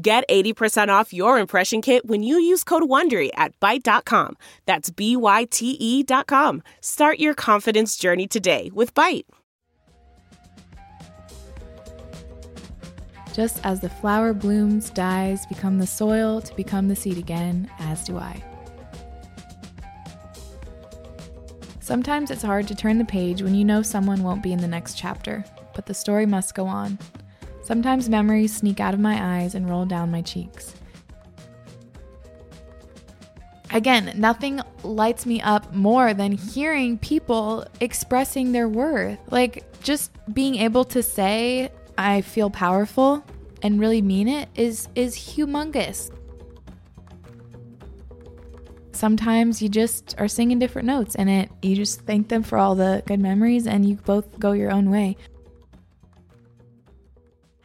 Get 80% off your impression kit when you use code WONDERY at Byte.com. That's B-Y-T-E dot com. Start your confidence journey today with Byte. Just as the flower blooms, dies, become the soil to become the seed again, as do I. Sometimes it's hard to turn the page when you know someone won't be in the next chapter, but the story must go on. Sometimes memories sneak out of my eyes and roll down my cheeks. Again, nothing lights me up more than hearing people expressing their worth. Like just being able to say I feel powerful and really mean it is is humongous. Sometimes you just are singing different notes and it you just thank them for all the good memories and you both go your own way.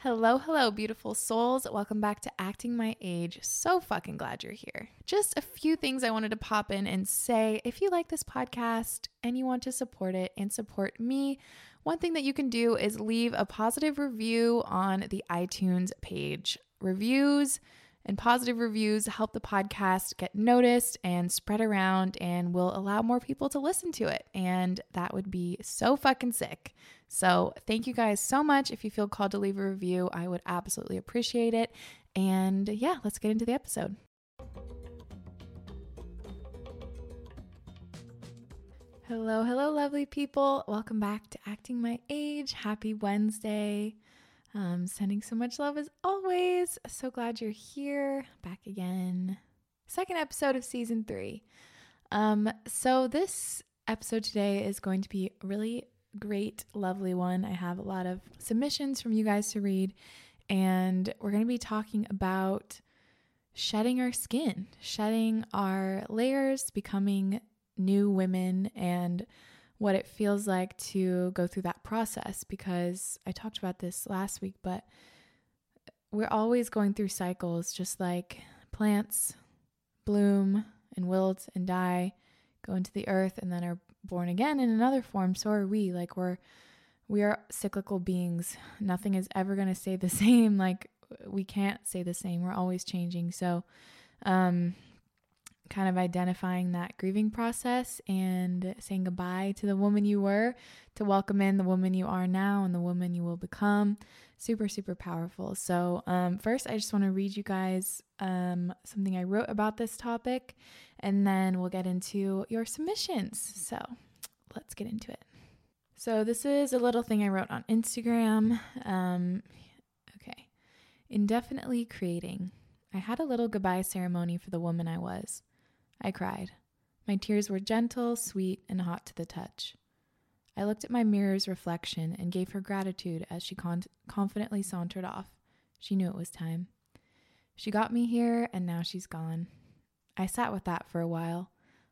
Hello, hello, beautiful souls. Welcome back to Acting My Age. So fucking glad you're here. Just a few things I wanted to pop in and say. If you like this podcast and you want to support it and support me, one thing that you can do is leave a positive review on the iTunes page. Reviews and positive reviews help the podcast get noticed and spread around and will allow more people to listen to it. And that would be so fucking sick. So, thank you guys so much. If you feel called to leave a review, I would absolutely appreciate it. And yeah, let's get into the episode. Hello, hello, lovely people. Welcome back to Acting My Age. Happy Wednesday. Um, sending so much love as always. So glad you're here. Back again. Second episode of season three. Um, so this episode today is going to be really great, lovely one. I have a lot of submissions from you guys to read, and we're going to be talking about shedding our skin, shedding our layers, becoming new women, and what it feels like to go through that process. Because I talked about this last week, but we're always going through cycles, just like plants bloom and wilt and die, go into the earth, and then are born again in another form, so are we. Like we're we are cyclical beings. Nothing is ever going to stay the same. Like we can't stay the same. We're always changing. So um kind of identifying that grieving process and saying goodbye to the woman you were to welcome in the woman you are now and the woman you will become super super powerful so um, first i just want to read you guys um, something i wrote about this topic and then we'll get into your submissions so let's get into it so this is a little thing i wrote on instagram um, okay indefinitely creating I had a little goodbye ceremony for the woman I was. I cried. My tears were gentle, sweet, and hot to the touch. I looked at my mirror's reflection and gave her gratitude as she con- confidently sauntered off. She knew it was time. She got me here, and now she's gone. I sat with that for a while.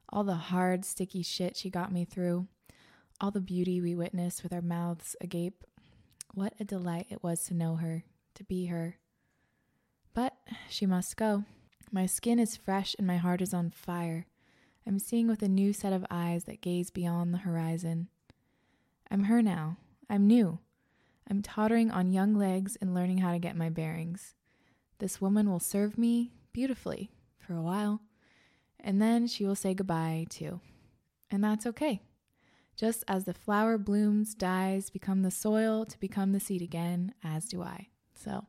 All the hard, sticky shit she got me through. All the beauty we witnessed with our mouths agape. What a delight it was to know her, to be her. But she must go. My skin is fresh and my heart is on fire. I'm seeing with a new set of eyes that gaze beyond the horizon. I'm her now. I'm new. I'm tottering on young legs and learning how to get my bearings. This woman will serve me beautifully for a while, and then she will say goodbye too. And that's okay. Just as the flower blooms, dies, become the soil to become the seed again, as do I. So,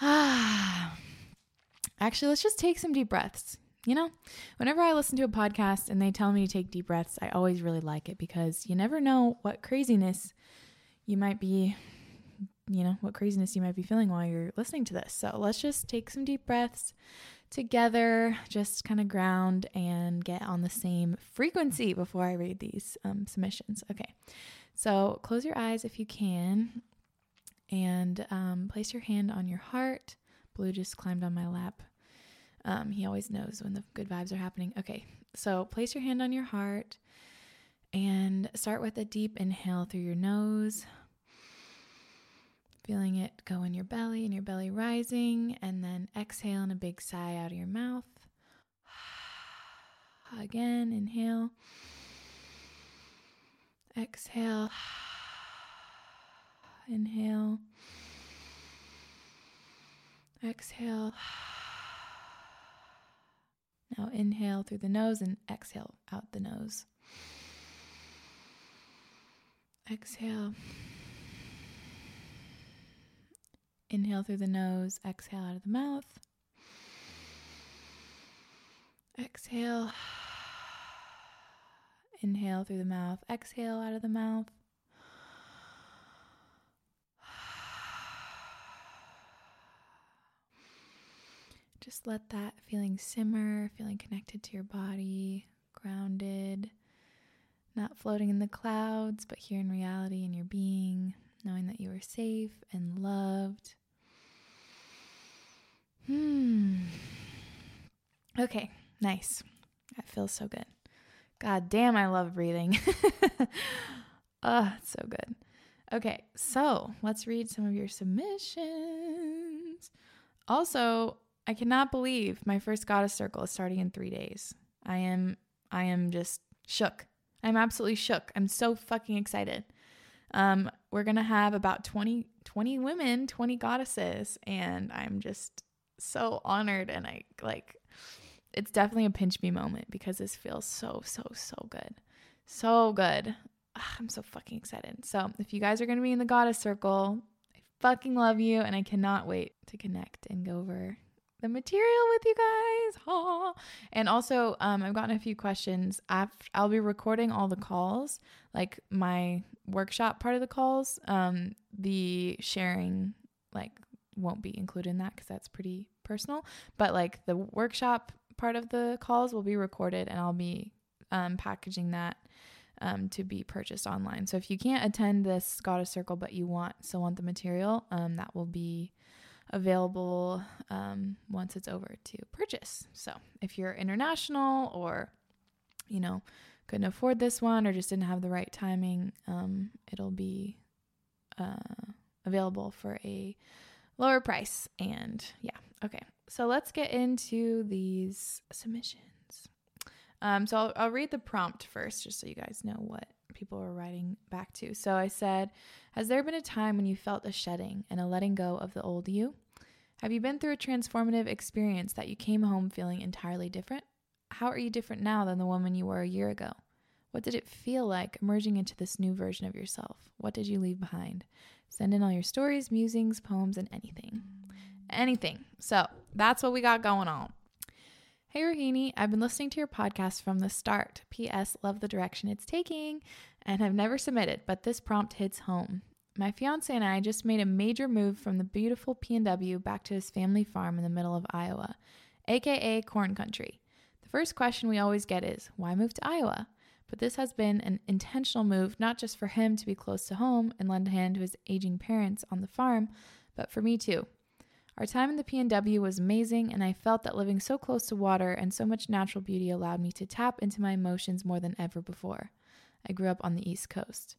ah. Actually, let's just take some deep breaths. You know, whenever I listen to a podcast and they tell me to take deep breaths, I always really like it because you never know what craziness you might be, you know, what craziness you might be feeling while you're listening to this. So let's just take some deep breaths together, just kind of ground and get on the same frequency before I read these um, submissions. Okay, so close your eyes if you can and um, place your hand on your heart Blue just climbed on my lap. Um, he always knows when the good vibes are happening. Okay, so place your hand on your heart and start with a deep inhale through your nose. Feeling it go in your belly and your belly rising, and then exhale in a big sigh out of your mouth. Again, inhale. Exhale. Inhale. Exhale. Now inhale through the nose and exhale out the nose. Exhale. Inhale through the nose, exhale out of the mouth. Exhale. Inhale through the mouth, exhale out of the mouth. Just let that feeling simmer, feeling connected to your body, grounded, not floating in the clouds, but here in reality in your being, knowing that you are safe and loved. Hmm. Okay, nice. That feels so good. God damn, I love breathing. oh, it's so good. Okay, so let's read some of your submissions. Also, I cannot believe my first goddess circle is starting in three days. I am I am just shook. I'm absolutely shook. I'm so fucking excited. Um, we're gonna have about 20, 20 women, 20 goddesses, and I'm just so honored and I like it's definitely a pinch me moment because this feels so, so, so good. So good. Ugh, I'm so fucking excited. So, if you guys are going to be in the goddess circle, I fucking love you and I cannot wait to connect and go over the material with you guys. Oh. And also, um, I've gotten a few questions. After, I'll be recording all the calls, like my workshop part of the calls. Um, the sharing, like, won't be included in that because that's pretty personal. But like the workshop part of the calls will be recorded and I'll be um, packaging that um, to be purchased online. So if you can't attend this Goddess Circle but you want still want the material, um, that will be available um, once it's over to purchase. So if you're international or you know couldn't afford this one or just didn't have the right timing, um, it'll be uh, available for a lower price. And yeah, okay. So let's get into these submissions. Um, so I'll, I'll read the prompt first, just so you guys know what people are writing back to. So I said, Has there been a time when you felt a shedding and a letting go of the old you? Have you been through a transformative experience that you came home feeling entirely different? How are you different now than the woman you were a year ago? What did it feel like emerging into this new version of yourself? What did you leave behind? Send in all your stories, musings, poems, and anything anything. So that's what we got going on. Hey, Rohini, I've been listening to your podcast from the start. P.S. Love the direction it's taking and have never submitted, but this prompt hits home. My fiance and I just made a major move from the beautiful PNW back to his family farm in the middle of Iowa, aka corn country. The first question we always get is, why move to Iowa? But this has been an intentional move, not just for him to be close to home and lend a hand to his aging parents on the farm, but for me too. Our time in the PNW was amazing, and I felt that living so close to water and so much natural beauty allowed me to tap into my emotions more than ever before. I grew up on the East Coast.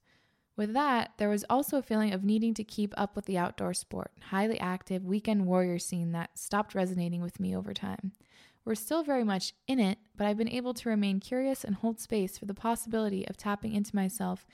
With that, there was also a feeling of needing to keep up with the outdoor sport, highly active weekend warrior scene that stopped resonating with me over time. We're still very much in it, but I've been able to remain curious and hold space for the possibility of tapping into myself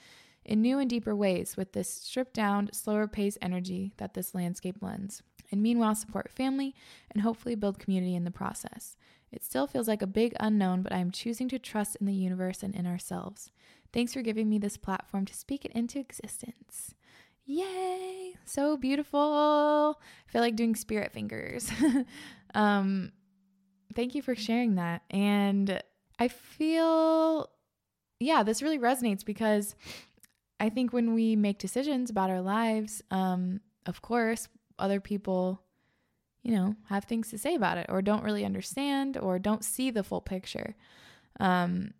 in new and deeper ways with this stripped down, slower pace energy that this landscape lends and meanwhile support family and hopefully build community in the process. It still feels like a big unknown, but I am choosing to trust in the universe and in ourselves. Thanks for giving me this platform to speak it into existence. Yay! So beautiful. I feel like doing spirit fingers. um, thank you for sharing that. And I feel, yeah, this really resonates because I think when we make decisions about our lives, um, of course, other people, you know, have things to say about it or don't really understand or don't see the full picture. Um,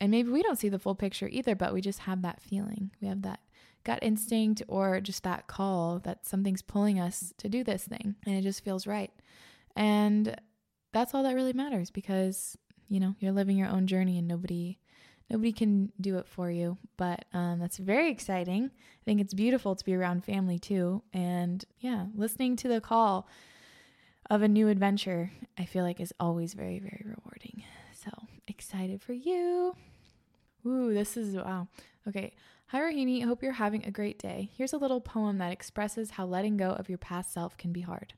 and maybe we don't see the full picture either, but we just have that feeling. We have that gut instinct or just that call that something's pulling us to do this thing and it just feels right. And that's all that really matters because, you know, you're living your own journey and nobody nobody can do it for you. But um, that's very exciting. I think it's beautiful to be around family too. And yeah, listening to the call of a new adventure, I feel like is always very, very rewarding. So excited for you. Ooh, this is wow. Okay. Hi, Rohini. Hope you're having a great day. Here's a little poem that expresses how letting go of your past self can be hard.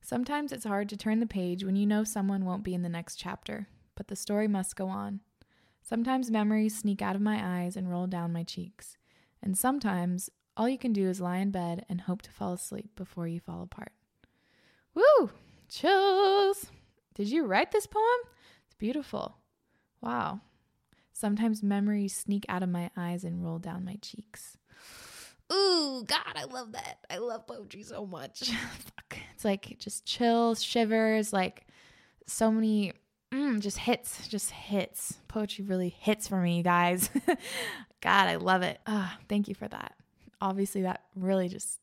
Sometimes it's hard to turn the page when you know someone won't be in the next chapter, but the story must go on. Sometimes memories sneak out of my eyes and roll down my cheeks. And sometimes all you can do is lie in bed and hope to fall asleep before you fall apart. Woo! Chills! Did you write this poem? It's beautiful. Wow. Sometimes memories sneak out of my eyes and roll down my cheeks. Ooh, God, I love that. I love poetry so much. Fuck. It's like just chills, shivers, like so many mm, just hits, just hits. Poetry really hits for me, guys. God, I love it. Ah, thank you for that. Obviously, that really just,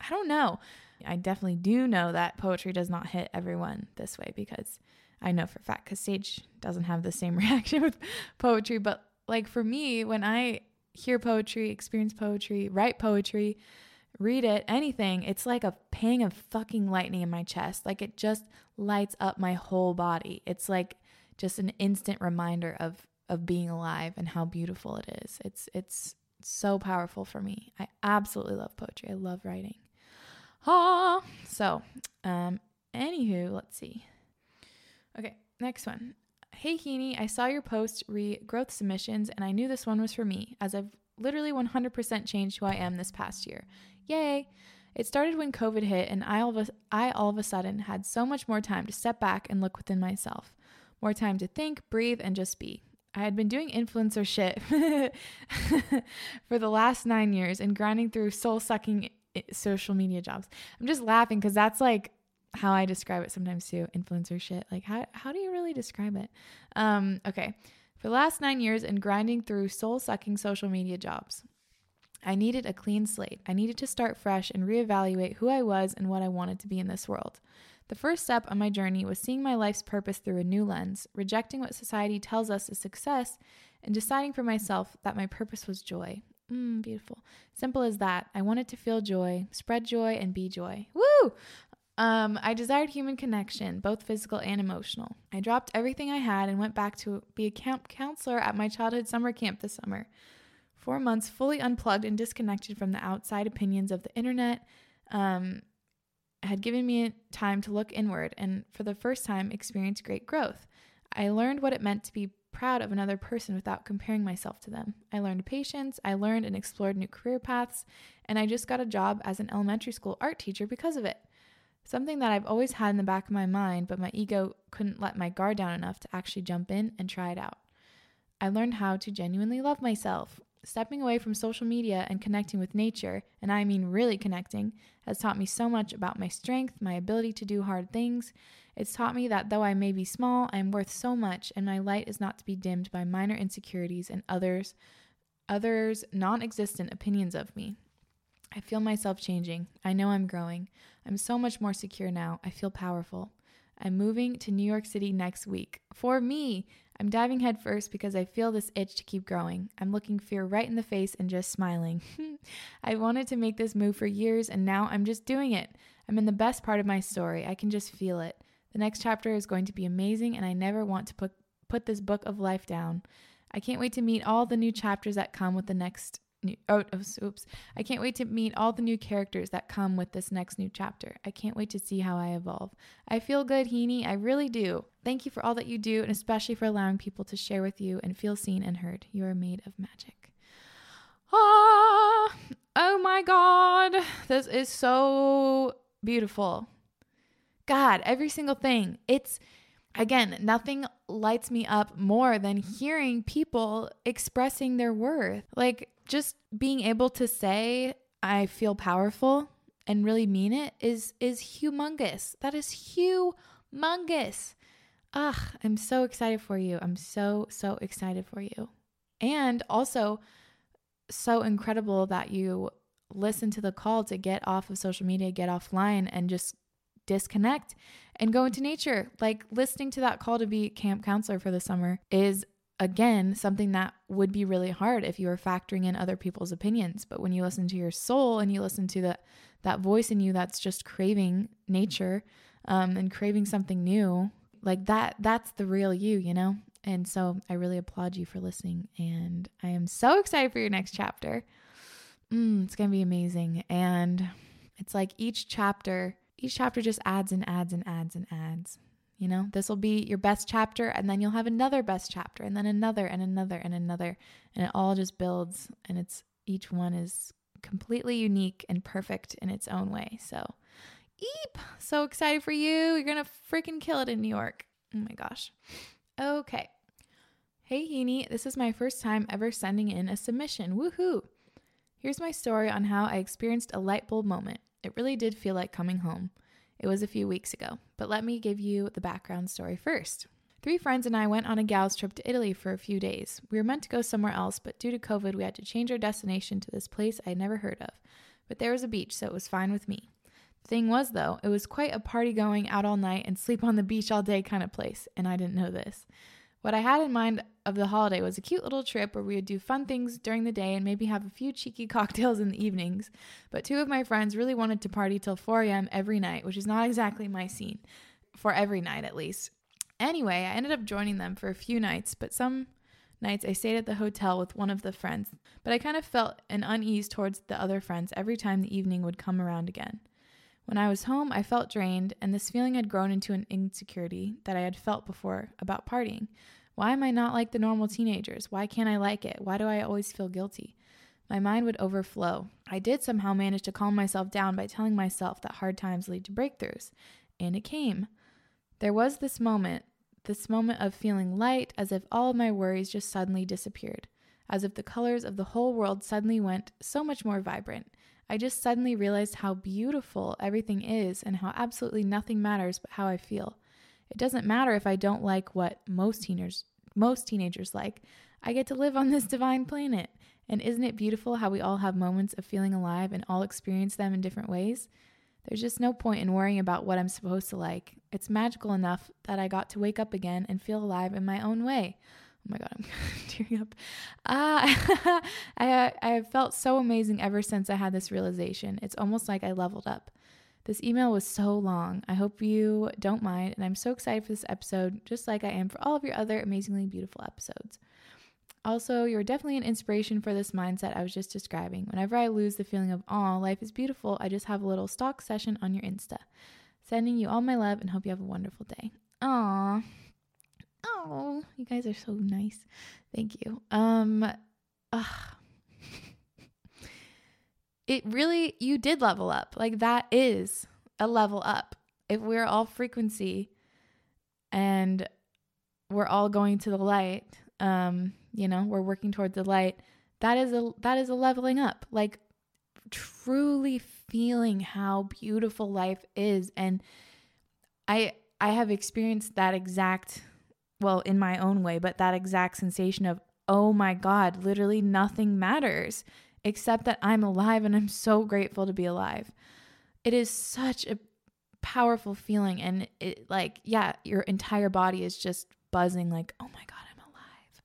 I don't know. I definitely do know that poetry does not hit everyone this way because I know for a fact because Sage doesn't have the same reaction with poetry. But like for me, when I hear poetry, experience poetry, write poetry, read it, anything, it's like a pang of fucking lightning in my chest. Like it just lights up my whole body. It's like just an instant reminder of of being alive and how beautiful it is. It's it's so powerful for me. I absolutely love poetry. I love writing. Ah, so um, anywho, let's see. Okay, next one. Hey Hini, I saw your post re growth submissions and I knew this one was for me as I've literally 100% changed who I am this past year. Yay! It started when COVID hit, and I all, of a, I all of a sudden had so much more time to step back and look within myself. More time to think, breathe, and just be. I had been doing influencer shit for the last nine years and grinding through soul sucking social media jobs. I'm just laughing because that's like how I describe it sometimes too influencer shit. Like, how, how do you really describe it? Um, okay. For the last nine years and grinding through soul sucking social media jobs. I needed a clean slate. I needed to start fresh and reevaluate who I was and what I wanted to be in this world. The first step on my journey was seeing my life's purpose through a new lens, rejecting what society tells us is success, and deciding for myself that my purpose was joy. Mm, beautiful. Simple as that. I wanted to feel joy, spread joy, and be joy. Woo! Um, I desired human connection, both physical and emotional. I dropped everything I had and went back to be a camp counselor at my childhood summer camp this summer. Four months fully unplugged and disconnected from the outside opinions of the internet um, had given me time to look inward and, for the first time, experience great growth. I learned what it meant to be proud of another person without comparing myself to them. I learned patience, I learned and explored new career paths, and I just got a job as an elementary school art teacher because of it. Something that I've always had in the back of my mind, but my ego couldn't let my guard down enough to actually jump in and try it out. I learned how to genuinely love myself, Stepping away from social media and connecting with nature, and I mean really connecting, has taught me so much about my strength, my ability to do hard things. It's taught me that though I may be small, I am worth so much, and my light is not to be dimmed by minor insecurities and others others non-existent opinions of me. I feel myself changing. I know I'm growing. I'm so much more secure now. I feel powerful. I'm moving to New York City next week. For me, I'm diving headfirst because I feel this itch to keep growing. I'm looking fear right in the face and just smiling. I wanted to make this move for years and now I'm just doing it. I'm in the best part of my story. I can just feel it. The next chapter is going to be amazing and I never want to put put this book of life down. I can't wait to meet all the new chapters that come with the next new, oh, oops. I can't wait to meet all the new characters that come with this next new chapter. I can't wait to see how I evolve. I feel good, Hini. I really do. Thank you for all that you do, and especially for allowing people to share with you and feel seen and heard. You are made of magic. Ah, oh my God. This is so beautiful. God, every single thing. It's, again, nothing lights me up more than hearing people expressing their worth. Like, just being able to say I feel powerful and really mean it is is humongous. That is humongous. Ugh, I'm so excited for you. I'm so so excited for you. And also so incredible that you listen to the call to get off of social media, get offline, and just disconnect and go into nature. Like listening to that call to be camp counselor for the summer is again something that would be really hard if you were factoring in other people's opinions. But when you listen to your soul and you listen to the that voice in you that's just craving nature um, and craving something new, like that that's the real you, you know? And so I really applaud you for listening. And I am so excited for your next chapter. Mm, it's going to be amazing. And it's like each chapter each chapter just adds and adds and adds and adds. You know, this will be your best chapter, and then you'll have another best chapter, and then another, and another, and another. And it all just builds, and it's each one is completely unique and perfect in its own way. So, eep, so excited for you. You're to freaking kill it in New York. Oh my gosh. Okay. Hey, Hini, this is my first time ever sending in a submission. Woohoo! Here's my story on how I experienced a light bulb moment. It really did feel like coming home. It was a few weeks ago, but let me give you the background story first. Three friends and I went on a gal's trip to Italy for a few days. We were meant to go somewhere else, but due to COVID, we had to change our destination to this place I'd never heard of. But there was a beach, so it was fine with me. The thing was, though, it was quite a party going out all night and sleep on the beach all day kind of place, and I didn't know this. What I had in mind of the holiday was a cute little trip where we would do fun things during the day and maybe have a few cheeky cocktails in the evenings. But two of my friends really wanted to party till 4 a.m. every night, which is not exactly my scene, for every night at least. Anyway, I ended up joining them for a few nights, but some nights I stayed at the hotel with one of the friends. But I kind of felt an unease towards the other friends every time the evening would come around again. When I was home, I felt drained, and this feeling had grown into an insecurity that I had felt before about partying. Why am I not like the normal teenagers? Why can't I like it? Why do I always feel guilty? My mind would overflow. I did somehow manage to calm myself down by telling myself that hard times lead to breakthroughs. And it came. There was this moment, this moment of feeling light, as if all of my worries just suddenly disappeared, as if the colors of the whole world suddenly went so much more vibrant. I just suddenly realized how beautiful everything is and how absolutely nothing matters but how I feel. It doesn't matter if I don't like what most teenagers most teenagers like. I get to live on this divine planet. And isn't it beautiful how we all have moments of feeling alive and all experience them in different ways? There's just no point in worrying about what I'm supposed to like. It's magical enough that I got to wake up again and feel alive in my own way. Oh my God, I'm tearing up. Uh, I, I have felt so amazing ever since I had this realization. It's almost like I leveled up. This email was so long. I hope you don't mind, and I'm so excited for this episode, just like I am for all of your other amazingly beautiful episodes. Also, you're definitely an inspiration for this mindset I was just describing. Whenever I lose the feeling of, aw, life is beautiful, I just have a little stalk session on your Insta. Sending you all my love and hope you have a wonderful day. Aw. Oh, you guys are so nice. Thank you. Um ugh. It really you did level up. Like that is a level up. If we're all frequency and we're all going to the light, um, you know, we're working towards the light, that is a that is a leveling up. Like truly feeling how beautiful life is and I I have experienced that exact well, in my own way, but that exact sensation of, oh my God, literally nothing matters except that I'm alive and I'm so grateful to be alive. It is such a powerful feeling. And it, like, yeah, your entire body is just buzzing, like, oh my God, I'm alive.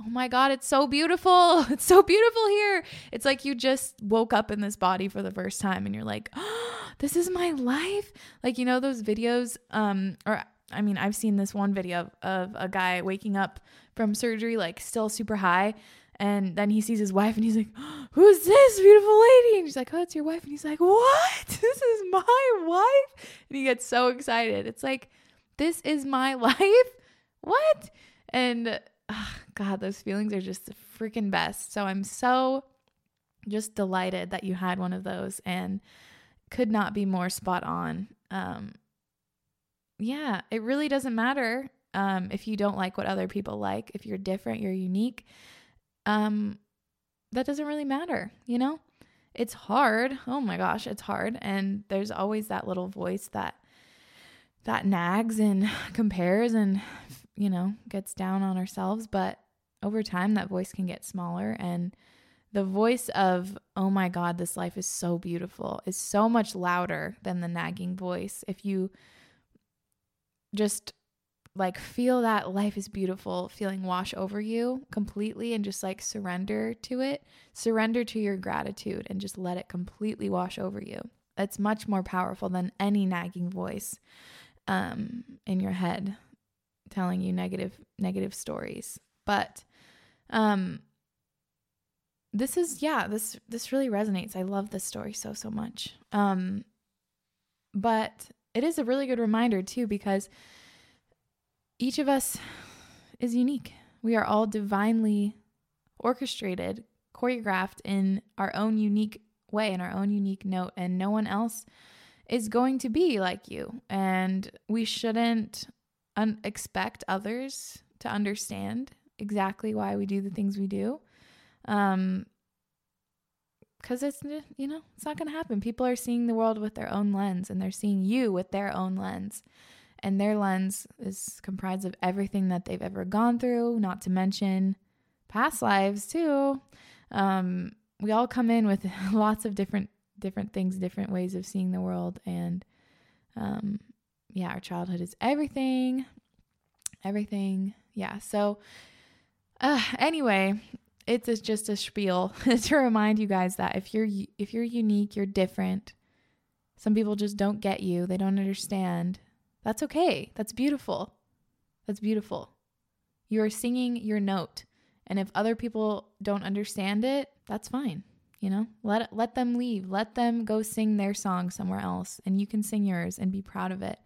Oh my God, it's so beautiful. It's so beautiful here. It's like you just woke up in this body for the first time and you're like, oh, this is my life. Like, you know, those videos, um, or I mean, I've seen this one video of, of a guy waking up from surgery, like still super high. And then he sees his wife and he's like, Who's this beautiful lady? And she's like, Oh, it's your wife. And he's like, What? This is my wife? And he gets so excited. It's like, This is my life? What? And oh, God, those feelings are just the freaking best. So I'm so just delighted that you had one of those and could not be more spot on. Um, yeah, it really doesn't matter um, if you don't like what other people like. If you're different, you're unique. Um, that doesn't really matter, you know? It's hard. Oh my gosh, it's hard. And there's always that little voice that that nags and compares and you know, gets down on ourselves, but over time that voice can get smaller and the voice of, oh my God, this life is so beautiful, is so much louder than the nagging voice. If you just like feel that life is beautiful feeling wash over you completely and just like surrender to it. Surrender to your gratitude and just let it completely wash over you. It's much more powerful than any nagging voice um in your head telling you negative negative stories. But um this is yeah this this really resonates. I love this story so so much. Um but it is a really good reminder too because each of us is unique. We are all divinely orchestrated, choreographed in our own unique way, in our own unique note, and no one else is going to be like you. And we shouldn't un- expect others to understand exactly why we do the things we do. Um, because it's you know it's not going to happen people are seeing the world with their own lens and they're seeing you with their own lens and their lens is comprised of everything that they've ever gone through, not to mention past lives too. Um, we all come in with lots of different different things, different ways of seeing the world, and um, yeah, our childhood is everything, everything. Yeah. So uh, anyway, it's just a spiel to remind you guys that if you're if you're unique, you're different. Some people just don't get you. They don't understand. That's okay. That's beautiful. That's beautiful. You are singing your note. And if other people don't understand it, that's fine. You know, let let them leave. Let them go sing their song somewhere else and you can sing yours and be proud of it.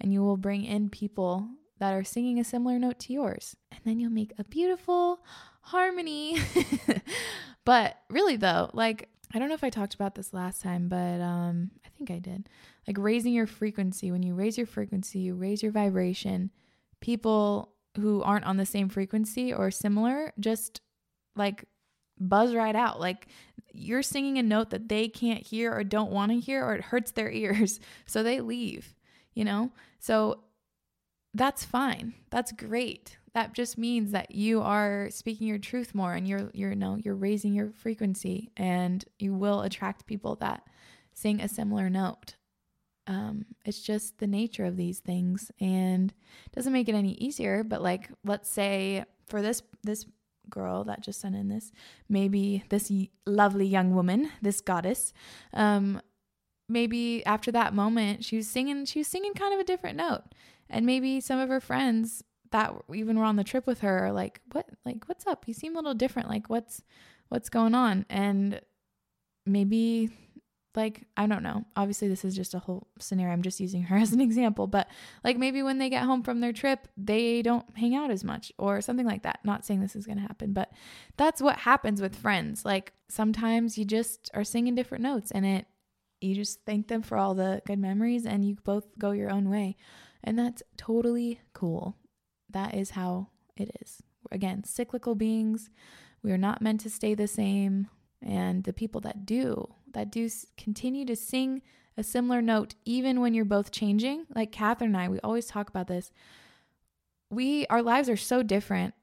And you will bring in people that are singing a similar note to yours. And then you'll make a beautiful harmony. but really though, like I don't know if I talked about this last time, but um I think I did like raising your frequency. When you raise your frequency, you raise your vibration. People who aren't on the same frequency or similar just like buzz right out. Like you're singing a note that they can't hear or don't want to hear or it hurts their ears. So they leave, you know? So that's fine. That's great. That just means that you are speaking your truth more and you're you're you know, you're raising your frequency and you will attract people that sing a similar note. Um, it's just the nature of these things and doesn't make it any easier. But like, let's say for this, this girl that just sent in this, maybe this lovely young woman, this goddess, um, maybe after that moment, she was singing, she was singing kind of a different note. And maybe some of her friends that even were on the trip with her like, what, like, what's up? You seem a little different. Like, what's, what's going on? And maybe like I don't know. Obviously this is just a whole scenario. I'm just using her as an example, but like maybe when they get home from their trip, they don't hang out as much or something like that. Not saying this is going to happen, but that's what happens with friends. Like sometimes you just are singing different notes and it you just thank them for all the good memories and you both go your own way. And that's totally cool. That is how it is. Again, cyclical beings. We are not meant to stay the same. And the people that do, that do continue to sing a similar note, even when you're both changing, like Catherine and I, we always talk about this. We, our lives are so different.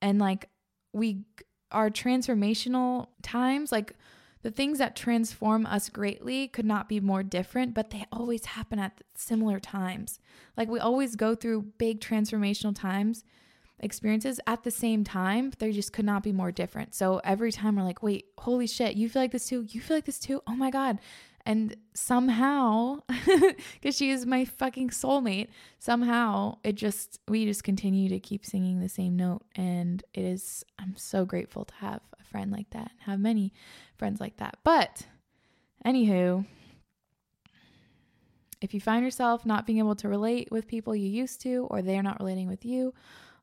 And like, we, our transformational times, like, the things that transform us greatly could not be more different, but they always happen at similar times. Like we always go through big transformational times experiences at the same time, they just could not be more different. So every time we're like, wait, holy shit, you feel like this too? You feel like this too? Oh my God. And somehow, because she is my fucking soulmate, somehow it just, we just continue to keep singing the same note. And it is, I'm so grateful to have friend like that and have many friends like that. But anywho, if you find yourself not being able to relate with people you used to, or they're not relating with you,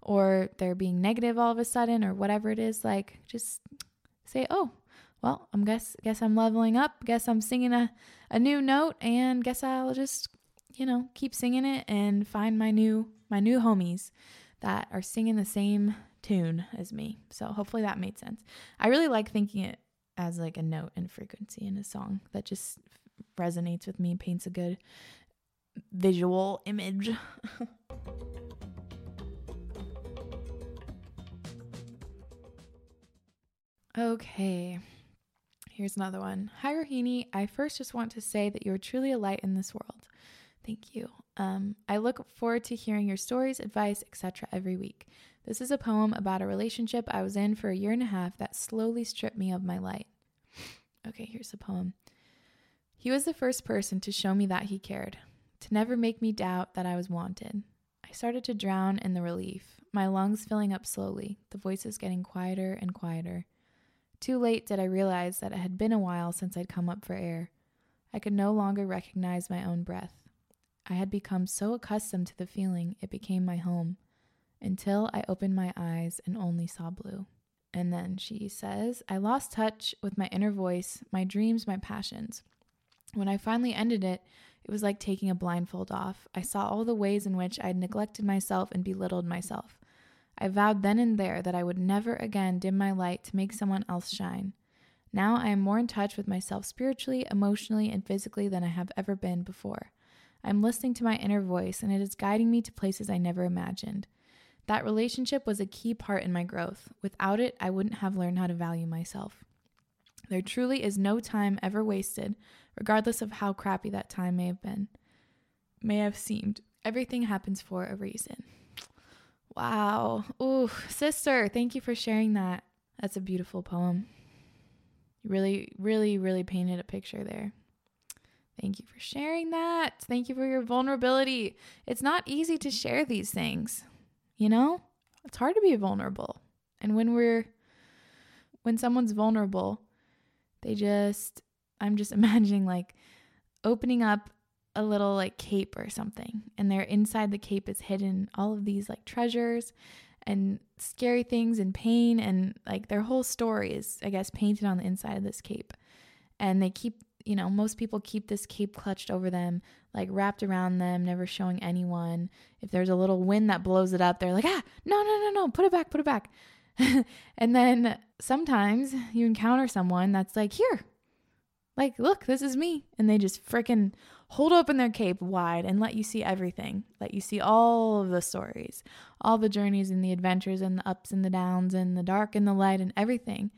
or they're being negative all of a sudden or whatever it is like just say oh well i'm guess guess i'm leveling up guess i'm singing a, a new note and guess i'll just you know keep singing it and find my new my new homies that are singing the same tune as me so hopefully that made sense i really like thinking it as like a note and frequency in a song that just resonates with me paints a good visual image Okay. Here's another one. Hi, Rohini. I first just want to say that you're truly a light in this world. Thank you. Um, I look forward to hearing your stories, advice, etc. every week. This is a poem about a relationship I was in for a year and a half that slowly stripped me of my light. Okay, here's the poem. He was the first person to show me that he cared, to never make me doubt that I was wanted. I started to drown in the relief, my lungs filling up slowly, the voices getting quieter and quieter. Too late did I realize that it had been a while since I'd come up for air. I could no longer recognize my own breath. I had become so accustomed to the feeling it became my home until I opened my eyes and only saw blue. And then she says, I lost touch with my inner voice, my dreams, my passions. When I finally ended it, it was like taking a blindfold off. I saw all the ways in which I had neglected myself and belittled myself. I vowed then and there that I would never again dim my light to make someone else shine. Now I am more in touch with myself spiritually, emotionally, and physically than I have ever been before. I'm listening to my inner voice, and it is guiding me to places I never imagined. That relationship was a key part in my growth. Without it, I wouldn't have learned how to value myself. There truly is no time ever wasted, regardless of how crappy that time may have been, may have seemed. Everything happens for a reason. Wow. Ooh, sister, thank you for sharing that. That's a beautiful poem. You really, really, really painted a picture there. Thank you for sharing that. Thank you for your vulnerability. It's not easy to share these things. You know, it's hard to be vulnerable. And when we're, when someone's vulnerable, they just, I'm just imagining like opening up a little like cape or something, and there inside the cape is hidden all of these like treasures and scary things and pain, and like their whole story is, I guess, painted on the inside of this cape. And they keep you know, most people keep this cape clutched over them, like wrapped around them, never showing anyone. If there's a little wind that blows it up, they're like, ah, no, no, no, no, put it back, put it back. and then sometimes you encounter someone that's like, here, like, look, this is me. And they just freaking hold open their cape wide and let you see everything. Let you see all of the stories, all the journeys and the adventures and the ups and the downs and the dark and the light and everything.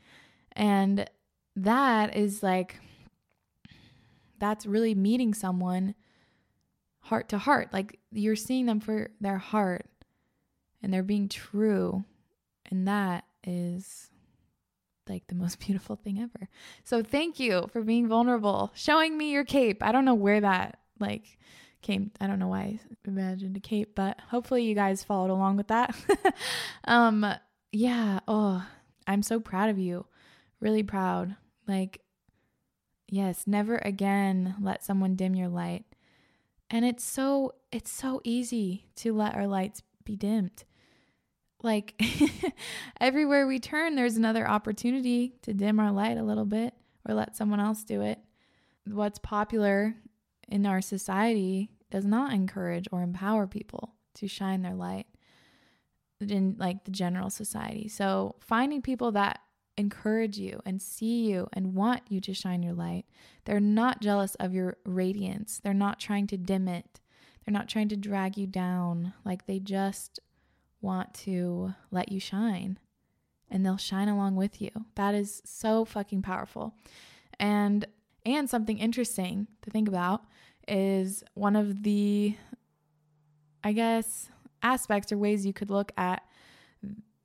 And that is like, that's really meeting someone heart to heart. Like you're seeing them for their heart and they're being true. And that is like the most beautiful thing ever. So thank you for being vulnerable, showing me your cape. I don't know where that like came. I don't know why I imagined a cape, but hopefully you guys followed along with that. um yeah, oh, I'm so proud of you. Really proud. Like Yes, never again let someone dim your light. And it's so it's so easy to let our lights be dimmed. Like everywhere we turn there's another opportunity to dim our light a little bit or let someone else do it. What's popular in our society does not encourage or empower people to shine their light in like the general society. So finding people that encourage you and see you and want you to shine your light. They're not jealous of your radiance. They're not trying to dim it. They're not trying to drag you down. Like they just want to let you shine and they'll shine along with you. That is so fucking powerful. And and something interesting to think about is one of the I guess aspects or ways you could look at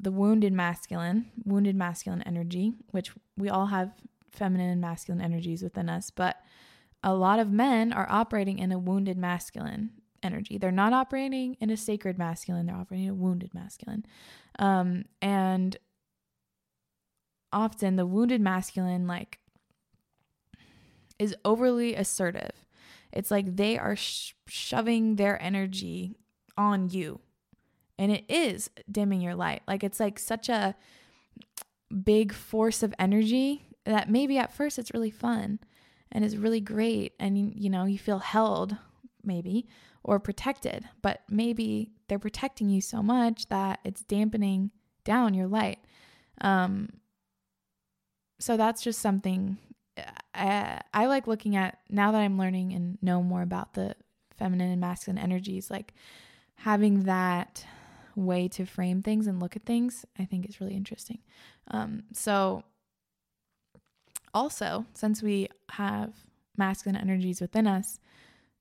the wounded masculine, wounded masculine energy, which we all have feminine and masculine energies within us, but a lot of men are operating in a wounded masculine energy. They're not operating in a sacred masculine, they're operating in a wounded masculine. Um, and often the wounded masculine, like, is overly assertive. It's like they are sh- shoving their energy on you and it is dimming your light. Like it's like such a big force of energy that maybe at first it's really fun and is really great and you know you feel held maybe or protected but maybe they're protecting you so much that it's dampening down your light um so that's just something uh, I, I like looking at now that i'm learning and know more about the feminine and masculine energies like having that way to frame things and look at things, I think is really interesting. Um, so also, since we have masculine energies within us,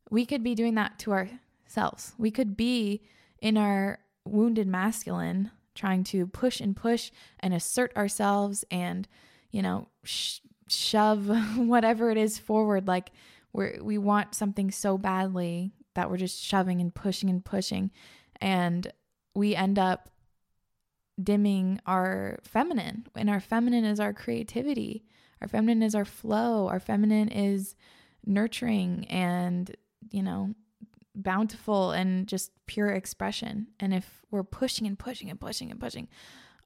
we could be doing that to ourselves. We could be in our wounded masculine trying to push and push and assert ourselves and, you know, sh- shove whatever it is forward like we we want something so badly that we're just shoving and pushing and pushing and we end up dimming our feminine and our feminine is our creativity. Our feminine is our flow. Our feminine is nurturing and you know bountiful and just pure expression. And if we're pushing and pushing and pushing and pushing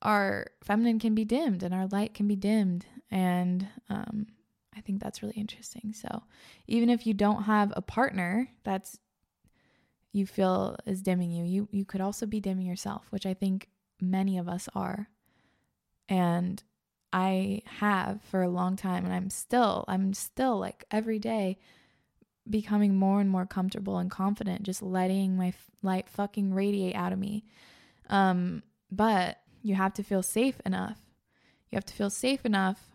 our feminine can be dimmed and our light can be dimmed. And um, i think that's really interesting. So even if you don't have a partner that's you feel is dimming you you you could also be dimming yourself which i think many of us are. And i have for a long time and i'm still i'm still like every day becoming more and more comfortable and confident just letting my f- light fucking radiate out of me. Um but you have to feel safe enough. You have to feel safe enough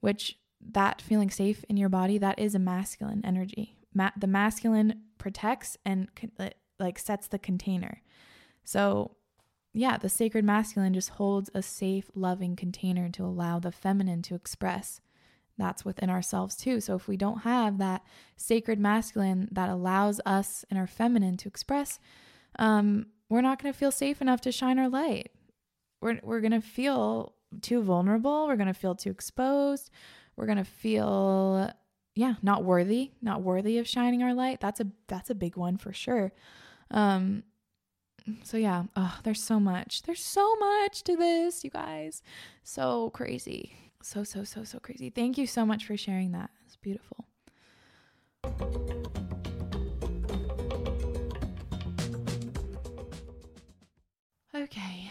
which that feeling safe in your body that is a masculine energy Ma- the masculine protects and like sets the container so yeah the sacred masculine just holds a safe loving container to allow the feminine to express that's within ourselves too so if we don't have that sacred masculine that allows us and our feminine to express um, we're not going to feel safe enough to shine our light we're, we're going to feel too vulnerable. We're going to feel too exposed. We're going to feel yeah, not worthy, not worthy of shining our light. That's a that's a big one for sure. Um so yeah, oh, there's so much. There's so much to this, you guys. So crazy. So so so so crazy. Thank you so much for sharing that. It's beautiful. Okay.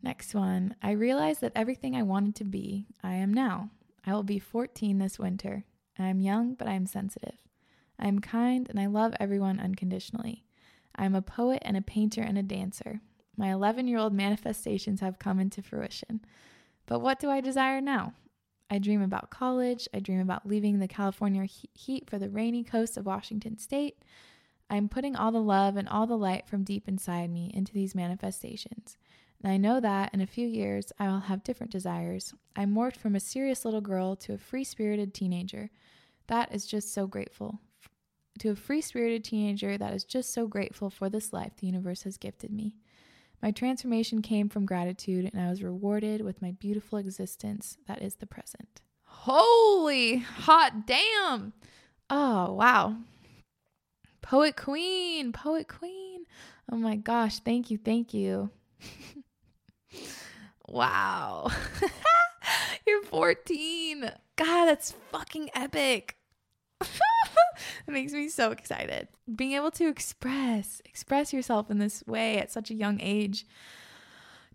Next one. I realized that everything I wanted to be, I am now. I will be 14 this winter. I am young, but I am sensitive. I am kind and I love everyone unconditionally. I am a poet and a painter and a dancer. My 11 year old manifestations have come into fruition. But what do I desire now? I dream about college. I dream about leaving the California heat for the rainy coast of Washington state. I'm putting all the love and all the light from deep inside me into these manifestations. And I know that in a few years I will have different desires. I morphed from a serious little girl to a free spirited teenager. That is just so grateful. To a free spirited teenager that is just so grateful for this life the universe has gifted me. My transformation came from gratitude, and I was rewarded with my beautiful existence that is the present. Holy hot damn! Oh, wow. Poet Queen, Poet Queen. Oh my gosh, thank you, thank you. wow. You're 14. God, that's fucking epic. it makes me so excited. Being able to express, express yourself in this way at such a young age,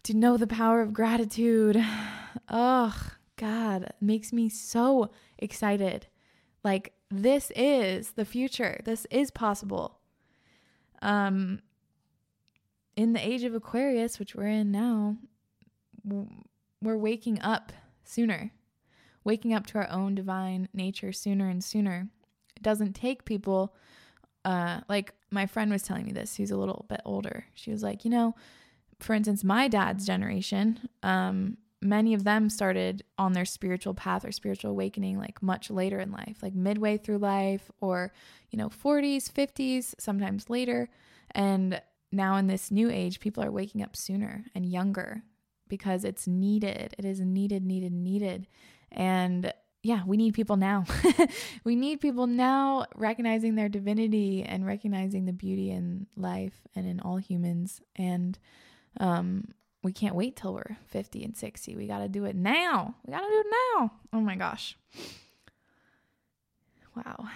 to know the power of gratitude. Oh, God, makes me so excited. Like this is the future. This is possible. Um in the age of Aquarius, which we're in now, we're waking up sooner, waking up to our own divine nature sooner and sooner. It doesn't take people, uh, like my friend was telling me this, who's a little bit older. She was like, you know, for instance, my dad's generation, um, many of them started on their spiritual path or spiritual awakening like much later in life, like midway through life or, you know, 40s, 50s, sometimes later. And now in this new age, people are waking up sooner and younger because it's needed. It is needed, needed, needed. And yeah, we need people now. we need people now recognizing their divinity and recognizing the beauty in life and in all humans. And um, we can't wait till we're 50 and 60. We got to do it now. We got to do it now. Oh my gosh. Wow.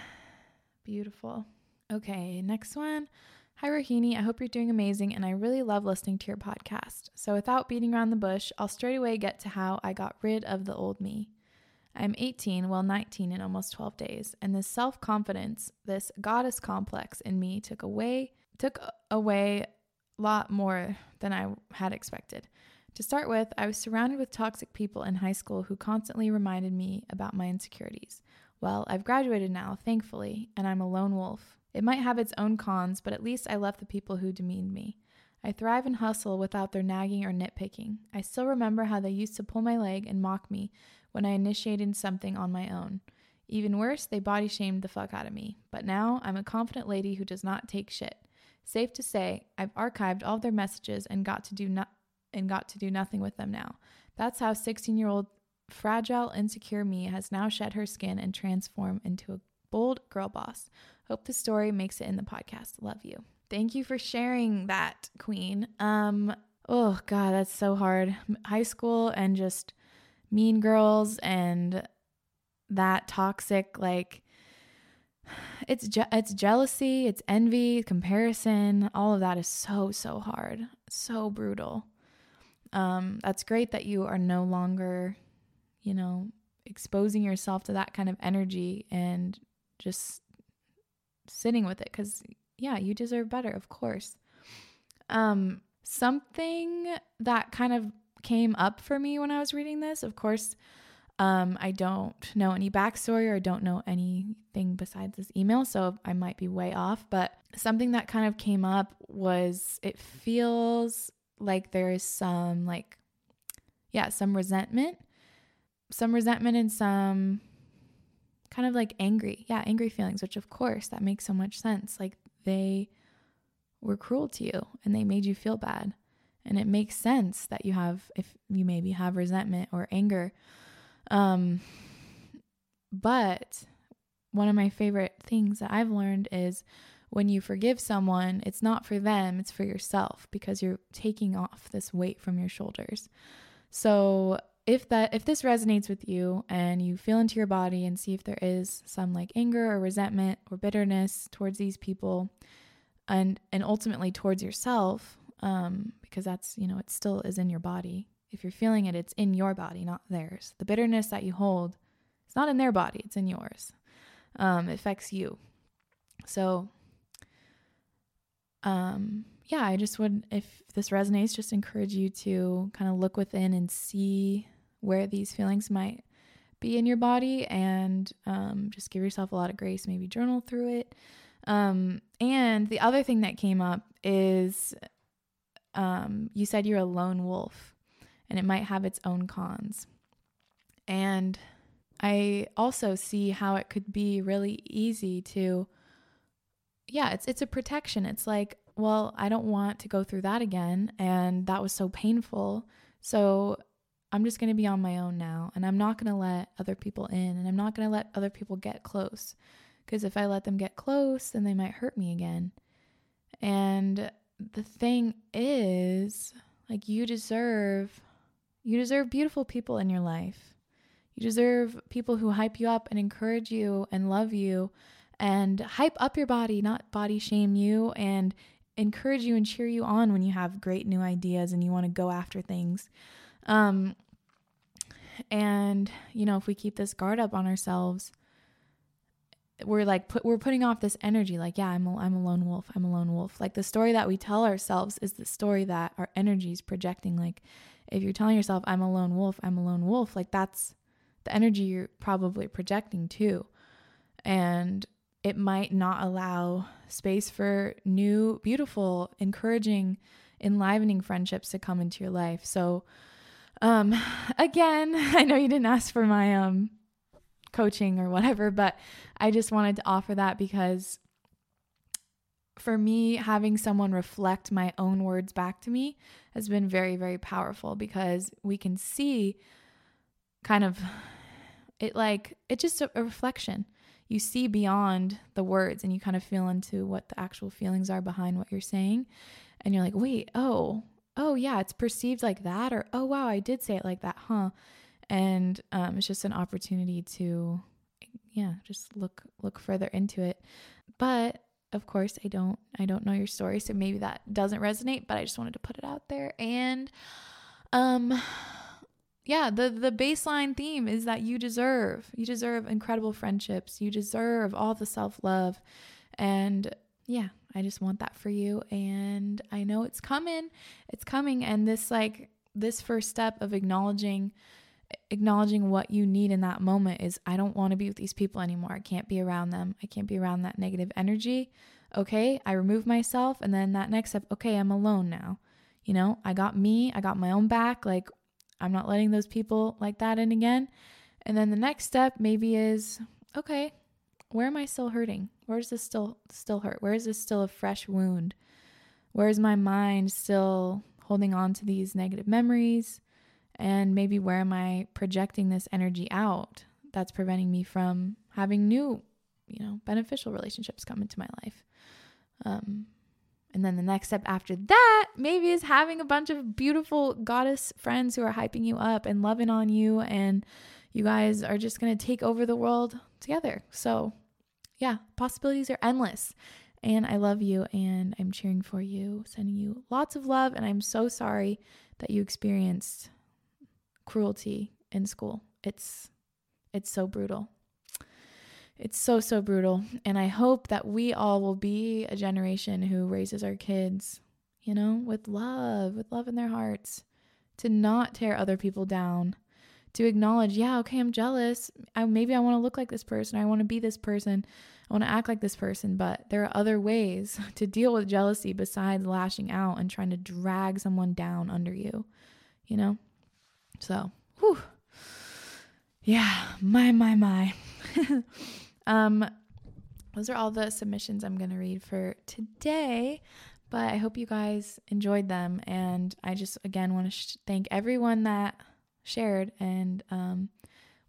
Beautiful. Okay, next one. Hi, Rohini. I hope you're doing amazing, and I really love listening to your podcast. So, without beating around the bush, I'll straight away get to how I got rid of the old me. I'm 18, well, 19 in almost 12 days, and this self confidence, this goddess complex in me took away, took away a lot more than I had expected. To start with, I was surrounded with toxic people in high school who constantly reminded me about my insecurities. Well, I've graduated now, thankfully, and I'm a lone wolf. It might have its own cons, but at least I left the people who demeaned me. I thrive and hustle without their nagging or nitpicking. I still remember how they used to pull my leg and mock me when I initiated something on my own. Even worse, they body shamed the fuck out of me. But now I'm a confident lady who does not take shit. Safe to say, I've archived all their messages and got to do no- and got to do nothing with them now. That's how 16-year-old fragile, insecure me has now shed her skin and transformed into a bold girl boss. Hope the story makes it in the podcast. Love you. Thank you for sharing that, Queen. Um, oh god, that's so hard. High school and just mean girls and that toxic like it's je- it's jealousy, it's envy, comparison, all of that is so so hard, so brutal. Um that's great that you are no longer, you know, exposing yourself to that kind of energy and just sitting with it cuz yeah, you deserve better, of course. Um something that kind of came up for me when I was reading this, of course, um, I don't know any backstory or I don't know anything besides this email, so I might be way off. But something that kind of came up was it feels like there is some, like, yeah, some resentment, some resentment and some kind of like angry, yeah, angry feelings, which of course that makes so much sense. Like they were cruel to you and they made you feel bad. And it makes sense that you have, if you maybe have resentment or anger um, but one of my favorite things that I've learned is when you forgive someone, it's not for them, it's for yourself because you're taking off this weight from your shoulders. So, if that if this resonates with you and you feel into your body and see if there is some like anger or resentment or bitterness towards these people and and ultimately towards yourself um because that's, you know, it still is in your body if you're feeling it, it's in your body, not theirs. The bitterness that you hold, it's not in their body, it's in yours. Um, it affects you. So, um, yeah, I just would, if this resonates, just encourage you to kind of look within and see where these feelings might be in your body and um, just give yourself a lot of grace, maybe journal through it. Um, and the other thing that came up is um, you said you're a lone wolf and it might have its own cons. And I also see how it could be really easy to yeah, it's it's a protection. It's like, well, I don't want to go through that again and that was so painful. So I'm just going to be on my own now and I'm not going to let other people in and I'm not going to let other people get close because if I let them get close, then they might hurt me again. And the thing is, like you deserve you deserve beautiful people in your life. You deserve people who hype you up and encourage you and love you and hype up your body, not body shame you, and encourage you and cheer you on when you have great new ideas and you want to go after things. Um, and you know, if we keep this guard up on ourselves, we're like put we're putting off this energy like yeah I'm a, I'm a lone wolf I'm a lone wolf like the story that we tell ourselves is the story that our energy is projecting like if you're telling yourself, I'm a lone wolf, I'm a lone wolf, like that's the energy you're probably projecting too. And it might not allow space for new, beautiful, encouraging, enlivening friendships to come into your life. So, um, again, I know you didn't ask for my um, coaching or whatever, but I just wanted to offer that because for me, having someone reflect my own words back to me has been very, very powerful because we can see kind of it like it's just a, a, reflection. You see beyond the words and you kind of feel into what the actual feelings are behind what you're saying. And you're like, wait, oh, oh, yeah, it's perceived like that. Or, oh, wow, I did say it like that, huh? And um, it's just an opportunity to, yeah, just look look further into it. But of course i don't i don't know your story so maybe that doesn't resonate but i just wanted to put it out there. And um yeah the the baseline theme is that you deserve you deserve incredible friendships. You deserve all the self-love. And yeah i just want that for you. And i know it's coming. It's coming. And this like this first step of acknowledging acknowledging what you need in that moment is I don't want to be with these people anymore. I can't be around them. I can't be around that negative energy. Okay, I remove myself and then that next step, okay, I'm alone now. You know, I got me, I got my own back. Like I'm not letting those people like that in again. And then the next step maybe is okay, where am I still hurting? Where is this still still hurt? Where is this still a fresh wound? Where is my mind still holding on to these negative memories? And maybe where am I projecting this energy out that's preventing me from having new, you know, beneficial relationships come into my life? Um, and then the next step after that, maybe is having a bunch of beautiful goddess friends who are hyping you up and loving on you. And you guys are just going to take over the world together. So, yeah, possibilities are endless. And I love you and I'm cheering for you, sending you lots of love. And I'm so sorry that you experienced cruelty in school. It's it's so brutal. It's so so brutal and I hope that we all will be a generation who raises our kids, you know, with love, with love in their hearts, to not tear other people down, to acknowledge, yeah, okay, I'm jealous. I, maybe I want to look like this person. I want to be this person. I want to act like this person, but there are other ways to deal with jealousy besides lashing out and trying to drag someone down under you, you know? So, whew. Yeah, my, my, my. um, those are all the submissions I'm going to read for today. But I hope you guys enjoyed them. And I just, again, want to sh- thank everyone that shared and um,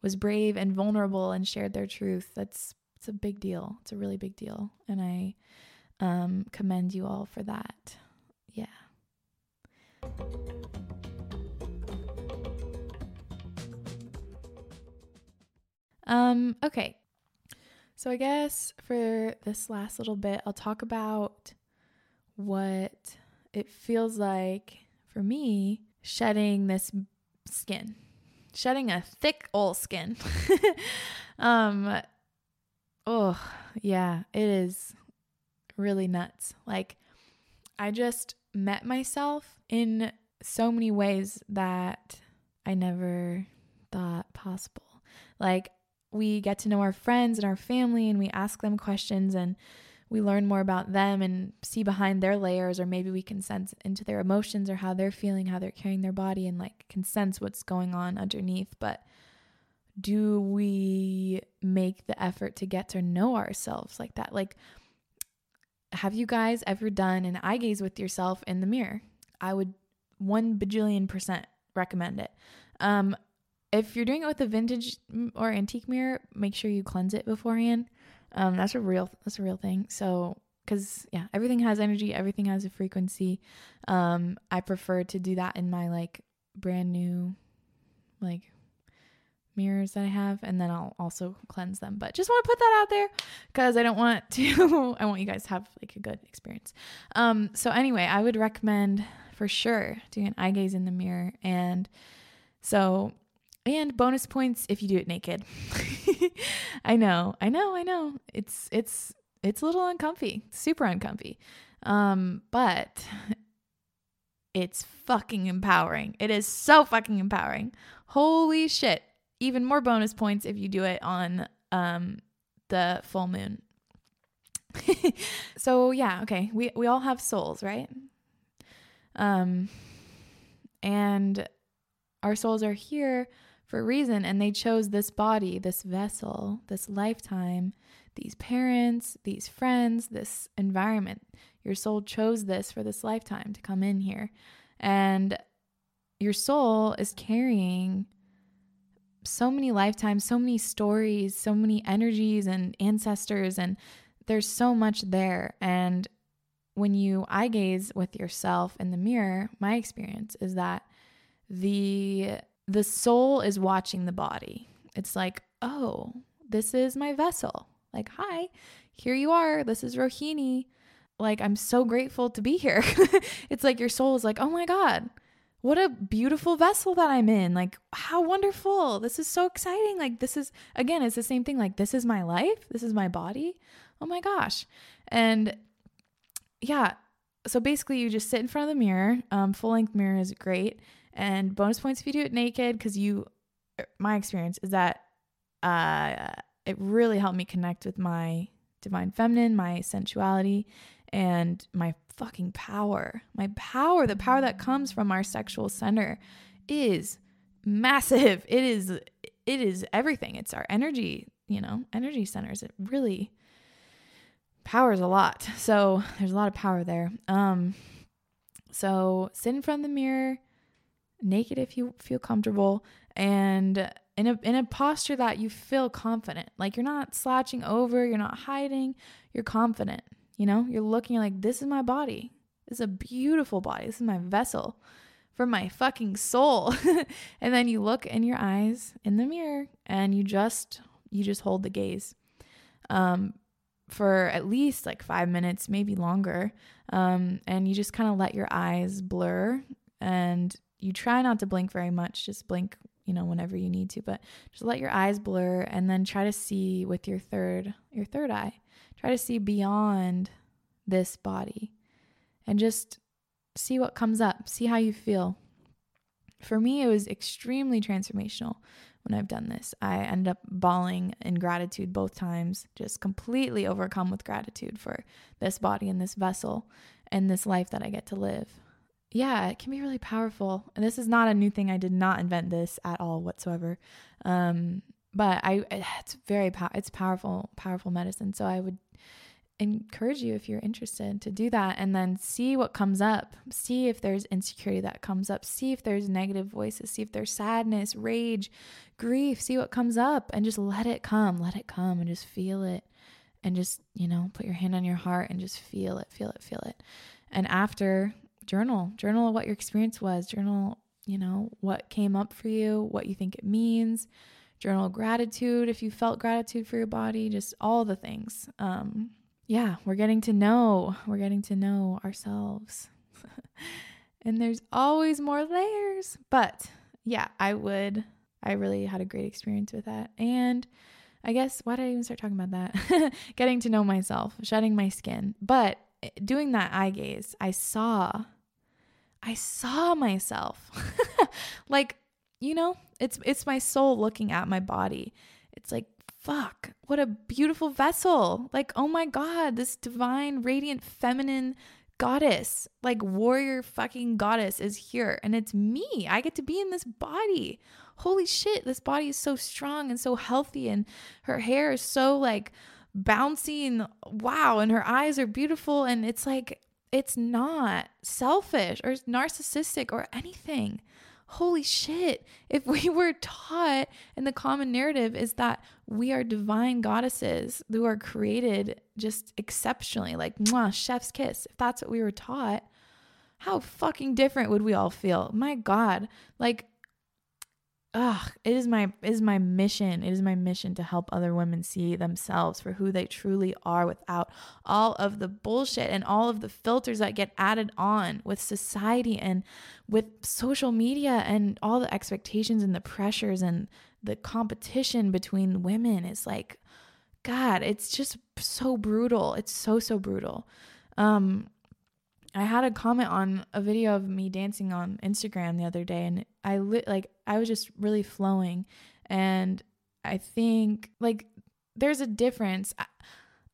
was brave and vulnerable and shared their truth. That's it's a big deal. It's a really big deal. And I um, commend you all for that. Yeah. Um, okay. So I guess for this last little bit, I'll talk about what it feels like for me shedding this skin, shedding a thick old skin. um, oh, yeah, it is really nuts. Like, I just met myself in so many ways that I never thought possible. Like, we get to know our friends and our family and we ask them questions and we learn more about them and see behind their layers or maybe we can sense into their emotions or how they're feeling how they're carrying their body and like can sense what's going on underneath. But do we make the effort to get to know ourselves like that? Like have you guys ever done an eye gaze with yourself in the mirror? I would one bajillion percent recommend it. Um if you're doing it with a vintage or antique mirror, make sure you cleanse it beforehand. Um, that's a real that's a real thing. So because yeah, everything has energy, everything has a frequency. Um, I prefer to do that in my like brand new like mirrors that I have, and then I'll also cleanse them. But just want to put that out there because I don't want to. I want you guys to have like a good experience. Um, so anyway, I would recommend for sure doing an eye gaze in the mirror, and so and bonus points if you do it naked. I know, I know, I know. It's it's it's a little uncomfy, super uncomfy. Um, but it's fucking empowering. It is so fucking empowering. Holy shit. Even more bonus points if you do it on um the full moon. so yeah, okay. We we all have souls, right? Um and our souls are here for a reason. And they chose this body, this vessel, this lifetime, these parents, these friends, this environment. Your soul chose this for this lifetime to come in here. And your soul is carrying so many lifetimes, so many stories, so many energies and ancestors, and there's so much there. And when you eye gaze with yourself in the mirror, my experience is that the the soul is watching the body. It's like, oh, this is my vessel. Like, hi, here you are. This is Rohini. Like, I'm so grateful to be here. it's like your soul is like, oh my God, what a beautiful vessel that I'm in. Like, how wonderful. This is so exciting. Like, this is, again, it's the same thing. Like, this is my life. This is my body. Oh my gosh. And yeah, so basically, you just sit in front of the mirror. Um, full length mirror is great And bonus points if you do it naked, because you, er, my experience is that uh, it really helped me connect with my divine feminine, my sensuality, and my fucking power. My power, the power that comes from our sexual center is massive. It is it is everything. It's our energy, you know, energy centers. It really powers a lot. So there's a lot of power there. Um so sit in front of the mirror, naked if you feel comfortable, and in a in a posture that you feel confident. Like you're not slouching over, you're not hiding, you're confident. You know, you're looking like this is my body. This is a beautiful body. This is my vessel for my fucking soul. and then you look in your eyes in the mirror and you just you just hold the gaze. Um for at least like 5 minutes, maybe longer. Um and you just kind of let your eyes blur and you try not to blink very much, just blink, you know, whenever you need to, but just let your eyes blur and then try to see with your third your third eye. Try to see beyond this body and just see what comes up, see how you feel. For me, it was extremely transformational when I've done this. I end up bawling in gratitude both times, just completely overcome with gratitude for this body and this vessel and this life that I get to live. Yeah, it can be really powerful. And this is not a new thing. I did not invent this at all whatsoever. Um, but I it's very pow- it's powerful powerful medicine. So I would encourage you if you're interested to do that and then see what comes up. See if there's insecurity that comes up. See if there's negative voices. See if there's sadness, rage, grief. See what comes up and just let it come. Let it come and just feel it. And just, you know, put your hand on your heart and just feel it, feel it, feel it. And after, journal, journal what your experience was, journal, you know, what came up for you, what you think it means. Journal gratitude if you felt gratitude for your body, just all the things. Um, yeah, we're getting to know, we're getting to know ourselves. and there's always more layers. But yeah, I would, I really had a great experience with that. And I guess, why did I even start talking about that? getting to know myself, shedding my skin. But eh, doing that eye gaze, I saw, I saw myself. like, you know, it's it's my soul looking at my body. It's like fuck, what a beautiful vessel. Like, oh my God, this divine, radiant, feminine goddess, like warrior fucking goddess is here. And it's me. I get to be in this body. Holy shit, this body is so strong and so healthy. And her hair is so like bouncy and wow. And her eyes are beautiful. And it's like, it's not selfish or narcissistic or anything holy shit, if we were taught, and the common narrative is that we are divine goddesses who are created just exceptionally, like mwah, chef's kiss. If that's what we were taught, how fucking different would we all feel? My God, like ugh, it is my it is my mission. It is my mission to help other women see themselves for who they truly are without all of the bullshit and all of the filters that get added on with society and with social media and all the expectations and the pressures and the competition between women is like god, it's just so brutal. It's so so brutal. Um I had a comment on a video of me dancing on Instagram the other day and I li- like I was just really flowing and I think like there's a difference. I,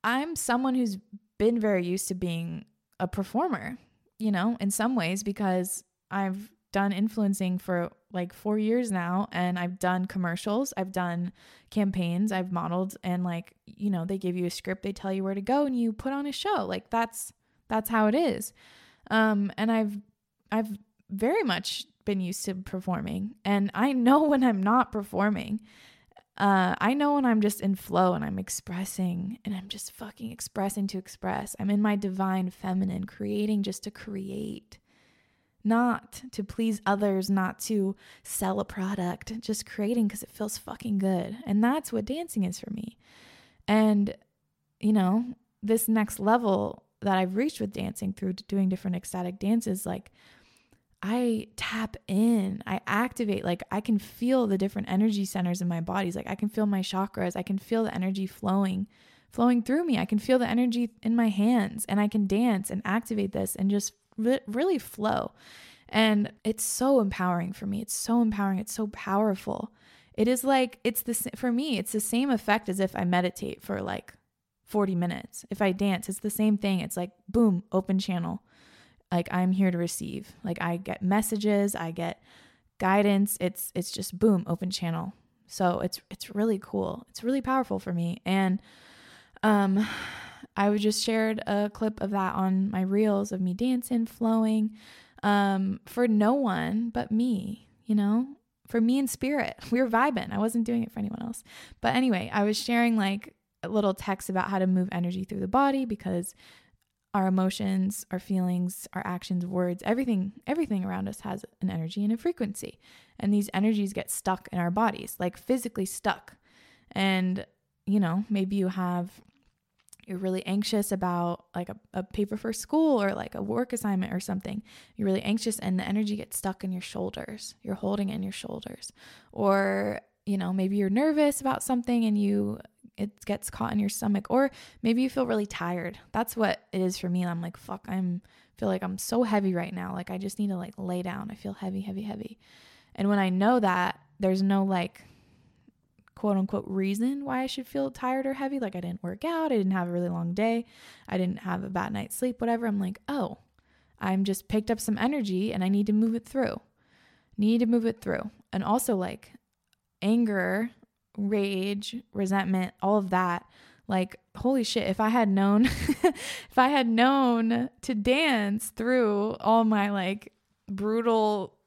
I'm someone who's been very used to being a performer, you know, in some ways because I've done influencing for like 4 years now and I've done commercials, I've done campaigns, I've modeled and like, you know, they give you a script, they tell you where to go and you put on a show. Like that's that's how it is. Um, and I've I've very much been used to performing, and I know when I'm not performing. Uh, I know when I'm just in flow and I'm expressing and I'm just fucking expressing to express. I'm in my divine feminine, creating just to create, not to please others, not to sell a product, just creating because it feels fucking good. And that's what dancing is for me. And, you know, this next level that I've reached with dancing through doing different ecstatic dances, like I tap in, I activate, like I can feel the different energy centers in my bodies. Like I can feel my chakras, I can feel the energy flowing, flowing through me. I can feel the energy in my hands and I can dance and activate this and just really flow. And it's so empowering for me. It's so empowering. It's so powerful. It is like, it's the, for me, it's the same effect as if I meditate for like 40 minutes. If I dance, it's the same thing. It's like, boom, open channel. Like I'm here to receive. Like I get messages, I get guidance. It's, it's just boom, open channel. So it's, it's really cool. It's really powerful for me. And, um, I just shared a clip of that on my reels of me dancing, flowing, um, for no one but me, you know, for me and spirit. We were vibing. I wasn't doing it for anyone else. But anyway, I was sharing like little text about how to move energy through the body because our emotions, our feelings, our actions, words, everything, everything around us has an energy and a frequency. And these energies get stuck in our bodies, like physically stuck. And, you know, maybe you have you're really anxious about like a, a paper for school or like a work assignment or something. You're really anxious and the energy gets stuck in your shoulders. You're holding in your shoulders. Or, you know, maybe you're nervous about something and you it gets caught in your stomach or maybe you feel really tired. That's what it is for me. I'm like, fuck, I'm feel like I'm so heavy right now. Like I just need to like lay down. I feel heavy, heavy, heavy. And when I know that, there's no like quote unquote reason why I should feel tired or heavy. Like I didn't work out, I didn't have a really long day, I didn't have a bad night's sleep, whatever. I'm like, oh, I'm just picked up some energy and I need to move it through. Need to move it through. And also like anger, rage, resentment, all of that. Like, holy shit, if I had known, if I had known to dance through all my like brutal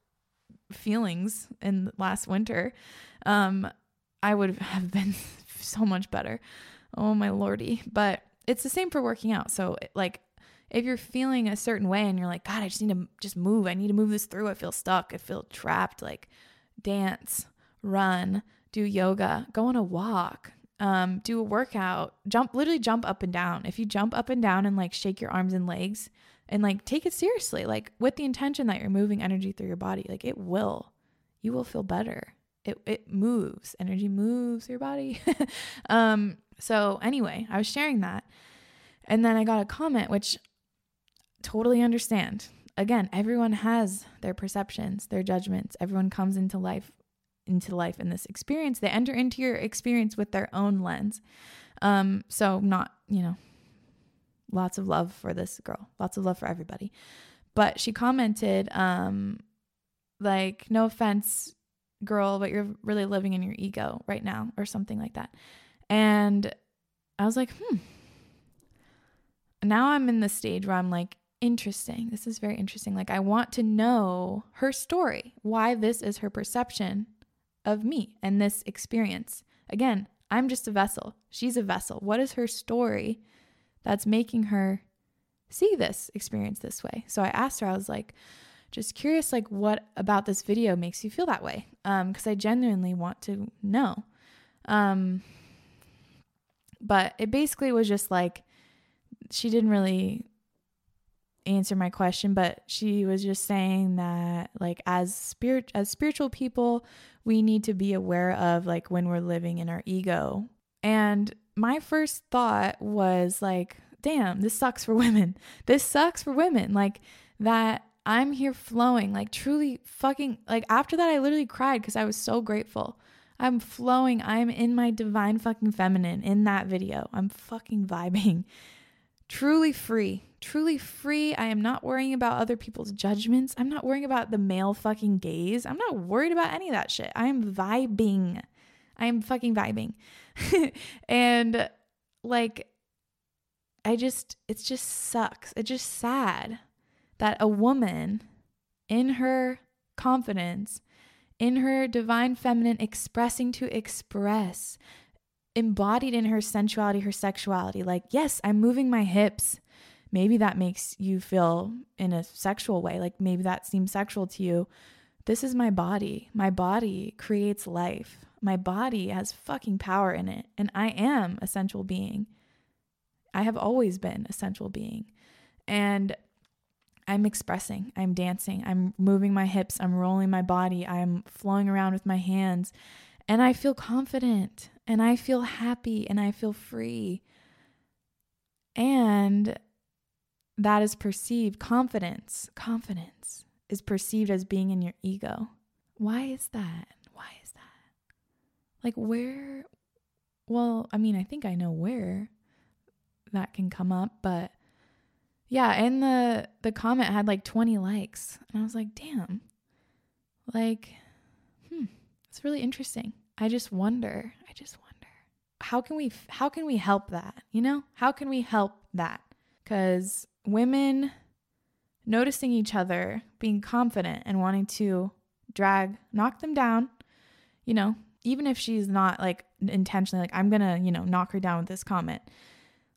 feelings in last winter, um, I would have been so much better. Oh my lordy. But it's the same for working out. So like if you're feeling a certain way and you're like, God, I just need to just move. I need to move this through. I feel stuck. I feel trapped. Like dance, run, do yoga, go on a walk, um, do a workout, jump, literally jump up and down. If you jump up and down and like shake your arms and legs and like take it seriously, like with the intention that you're moving energy through your body, like it will, you will feel better it it moves. Energy moves your body. um, so anyway, I was sharing that. And then I got a comment which totally understand. Again, everyone has their perceptions, their judgments. Everyone comes into life into life in this experience. They enter into your experience with their own lens. Um, so not, you know, lots of love for this girl. Lots of love for everybody. But she commented um like no offense girl, but you're really living in your ego right now, or something like that. And I was like, hmm. Now I'm in the stage where I'm like, interesting. This is very interesting. Like, I want to know her story, why this is her perception of me and this experience. Again, I'm just a vessel. She's a vessel. What is her story that's making her see this experience this way? So I asked her, I was like, just curious like what about this video makes you feel that way um because i genuinely want to know um but it basically was just like she didn't really answer my question but she was just saying that like as spirit as spiritual people we need to be aware of like when we're living in our ego and my first thought was like damn this sucks for women this sucks for women like that I'm here flowing, like truly fucking, like after that, I literally cried because I was so grateful. I'm flowing. I'm in my divine fucking feminine in that video. I'm fucking vibing. Truly free. Truly free. I am not worrying about other people's judgments. I'm not worrying about the male fucking gaze. I'm not worried about any of that shit. I am vibing. I am fucking vibing. and like, I just, it just sucks. It's just sad that a woman in her confidence, in her divine feminine expressing to express, embodied in her sensuality, her sexuality, like, yes, I'm moving my hips. Maybe that makes you feel in a sexual way, like maybe that seems sexual to you. This is my body. My body creates life. My body has fucking power in it. And I am a sensual being. I have always been a sensual being. And I'm expressing, I'm dancing, I'm moving my hips, I'm rolling my body, I'm flowing around with my hands, and I feel confident and I feel happy and I feel free. And that is perceived confidence, confidence is perceived as being in your ego. Why is that? Why is that? Like where well, I mean, I think I know where that can come up, but yeah, and the the comment had like 20 likes. And I was like, "Damn." Like hmm, it's really interesting. I just wonder. I just wonder. How can we how can we help that? You know? How can we help that? Cuz women noticing each other, being confident and wanting to drag, knock them down, you know, even if she's not like intentionally like I'm going to, you know, knock her down with this comment.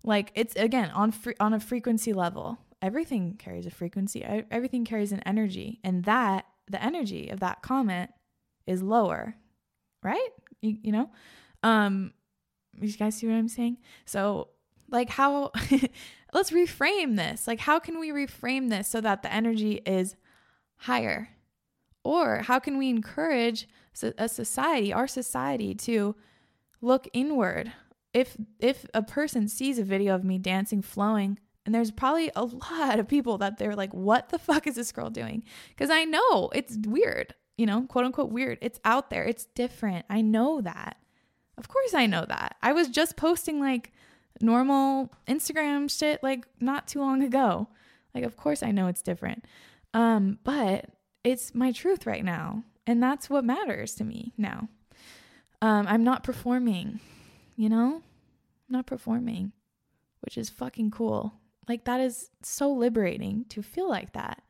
Like it's again on fre- on a frequency level. Everything carries a frequency. Everything carries an energy, and that the energy of that comment is lower, right? You, you know, um, you guys see what I'm saying? So like how let's reframe this. Like how can we reframe this so that the energy is higher? Or how can we encourage a society, our society to look inward? If if a person sees a video of me dancing flowing and there's probably a lot of people that they're like what the fuck is this girl doing? Cuz I know it's weird, you know, quote unquote weird. It's out there. It's different. I know that. Of course I know that. I was just posting like normal Instagram shit like not too long ago. Like of course I know it's different. Um but it's my truth right now and that's what matters to me now. Um I'm not performing, you know? I'm not performing, which is fucking cool. Like that is so liberating to feel like that.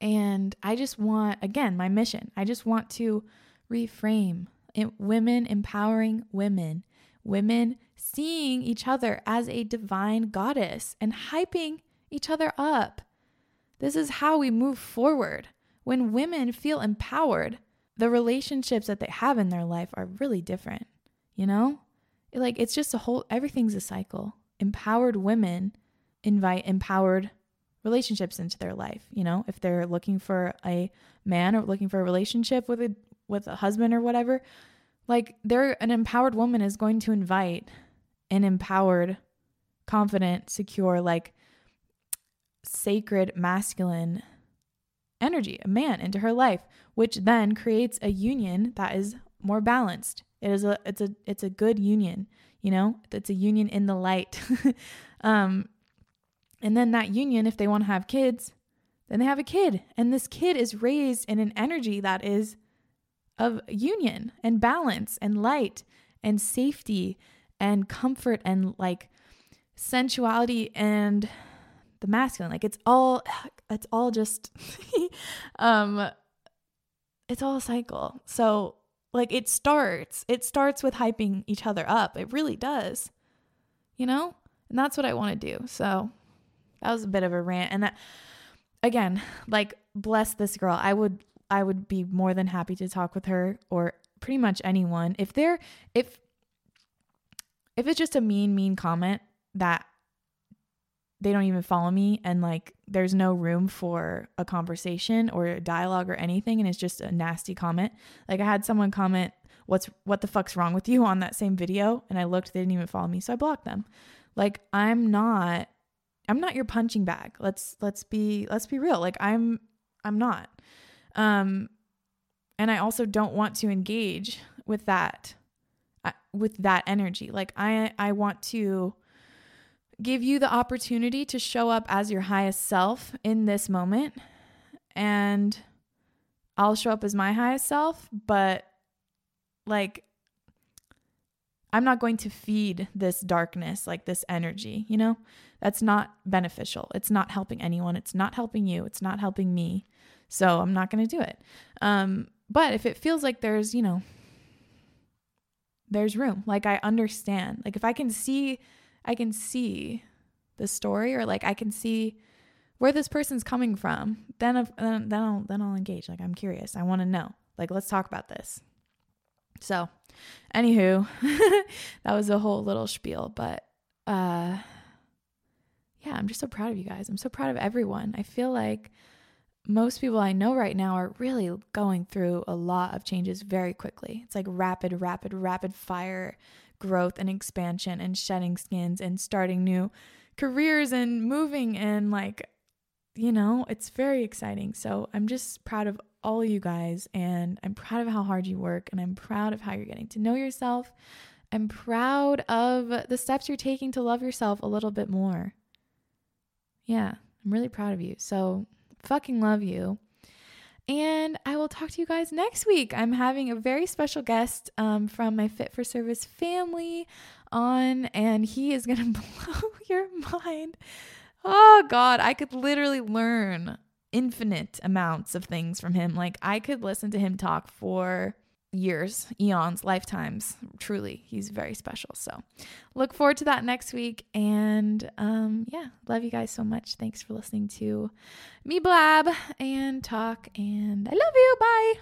And I just want again, my mission. I just want to reframe it, women empowering women, women seeing each other as a divine goddess and hyping each other up. This is how we move forward. When women feel empowered, the relationships that they have in their life are really different, you know? Like it's just a whole everything's a cycle. Empowered women invite empowered relationships into their life, you know? If they're looking for a man or looking for a relationship with a with a husband or whatever, like they're an empowered woman is going to invite an empowered, confident, secure, like sacred masculine energy, a man into her life, which then creates a union that is more balanced. It is a it's a it's a good union, you know? It's a union in the light. um and then that union if they want to have kids, then they have a kid and this kid is raised in an energy that is of union and balance and light and safety and comfort and like sensuality and the masculine. Like it's all it's all just um it's all a cycle. So like it starts it starts with hyping each other up. It really does you know? And that's what i want to do. So that was a bit of a rant. And that again like bless this girl. I would I would be more than happy to talk with her or pretty much anyone. If they're if if it's just a mean mean comment that they don't even follow me and like there's no room for a conversation or a dialogue or anything and it's just a nasty comment. Like I had someone comment what's what the fuck's wrong with you on that same video and I looked they didn't even follow me so I blocked them. Like I'm not I'm not your punching bag. Let's let's be let's be real. Like I'm I'm not. Um, and I also don't want to engage with that with that energy. Like I I want to give you the opportunity to show up as your highest self in this moment and I'll show up as my highest self, but like I'm not going to feed this darkness, like this energy, you know? That's not beneficial. It's not helping anyone. It's not helping you. It's not helping me. So I'm not going to do it. Um, but if it feels like there's, you know, there's room, like I understand, like if I can see, I can see the story or like I can see where this person's coming from, then, if, then, then I'll, then I'll engage. Like I'm curious. I want to know. Like, let's talk about this. So, anywho, that was a whole little spiel, but, uh, yeah, I'm just so proud of you guys. I'm so proud of everyone. I feel like most people I know right now are really going through a lot of changes very quickly. It's like rapid, rapid, rapid fire growth and expansion and shedding skins and starting new careers and moving and like you know, it's very exciting. So I'm just proud of all you guys and I'm proud of how hard you work and I'm proud of how you're getting to know yourself. I'm proud of the steps you're taking to love yourself a little bit more. Yeah, I'm really proud of you. So fucking love you. And I will talk to you guys next week. I'm having a very special guest um, from my Fit for Service family on, and he is going to blow your mind. Oh, God, I could literally learn infinite amounts of things from him. Like, I could listen to him talk for years, eons, lifetimes. Truly, he's very special. So, look forward to that next week. And um, yeah, love you guys so much. Thanks for listening to me blab and talk. And I love you. Bye.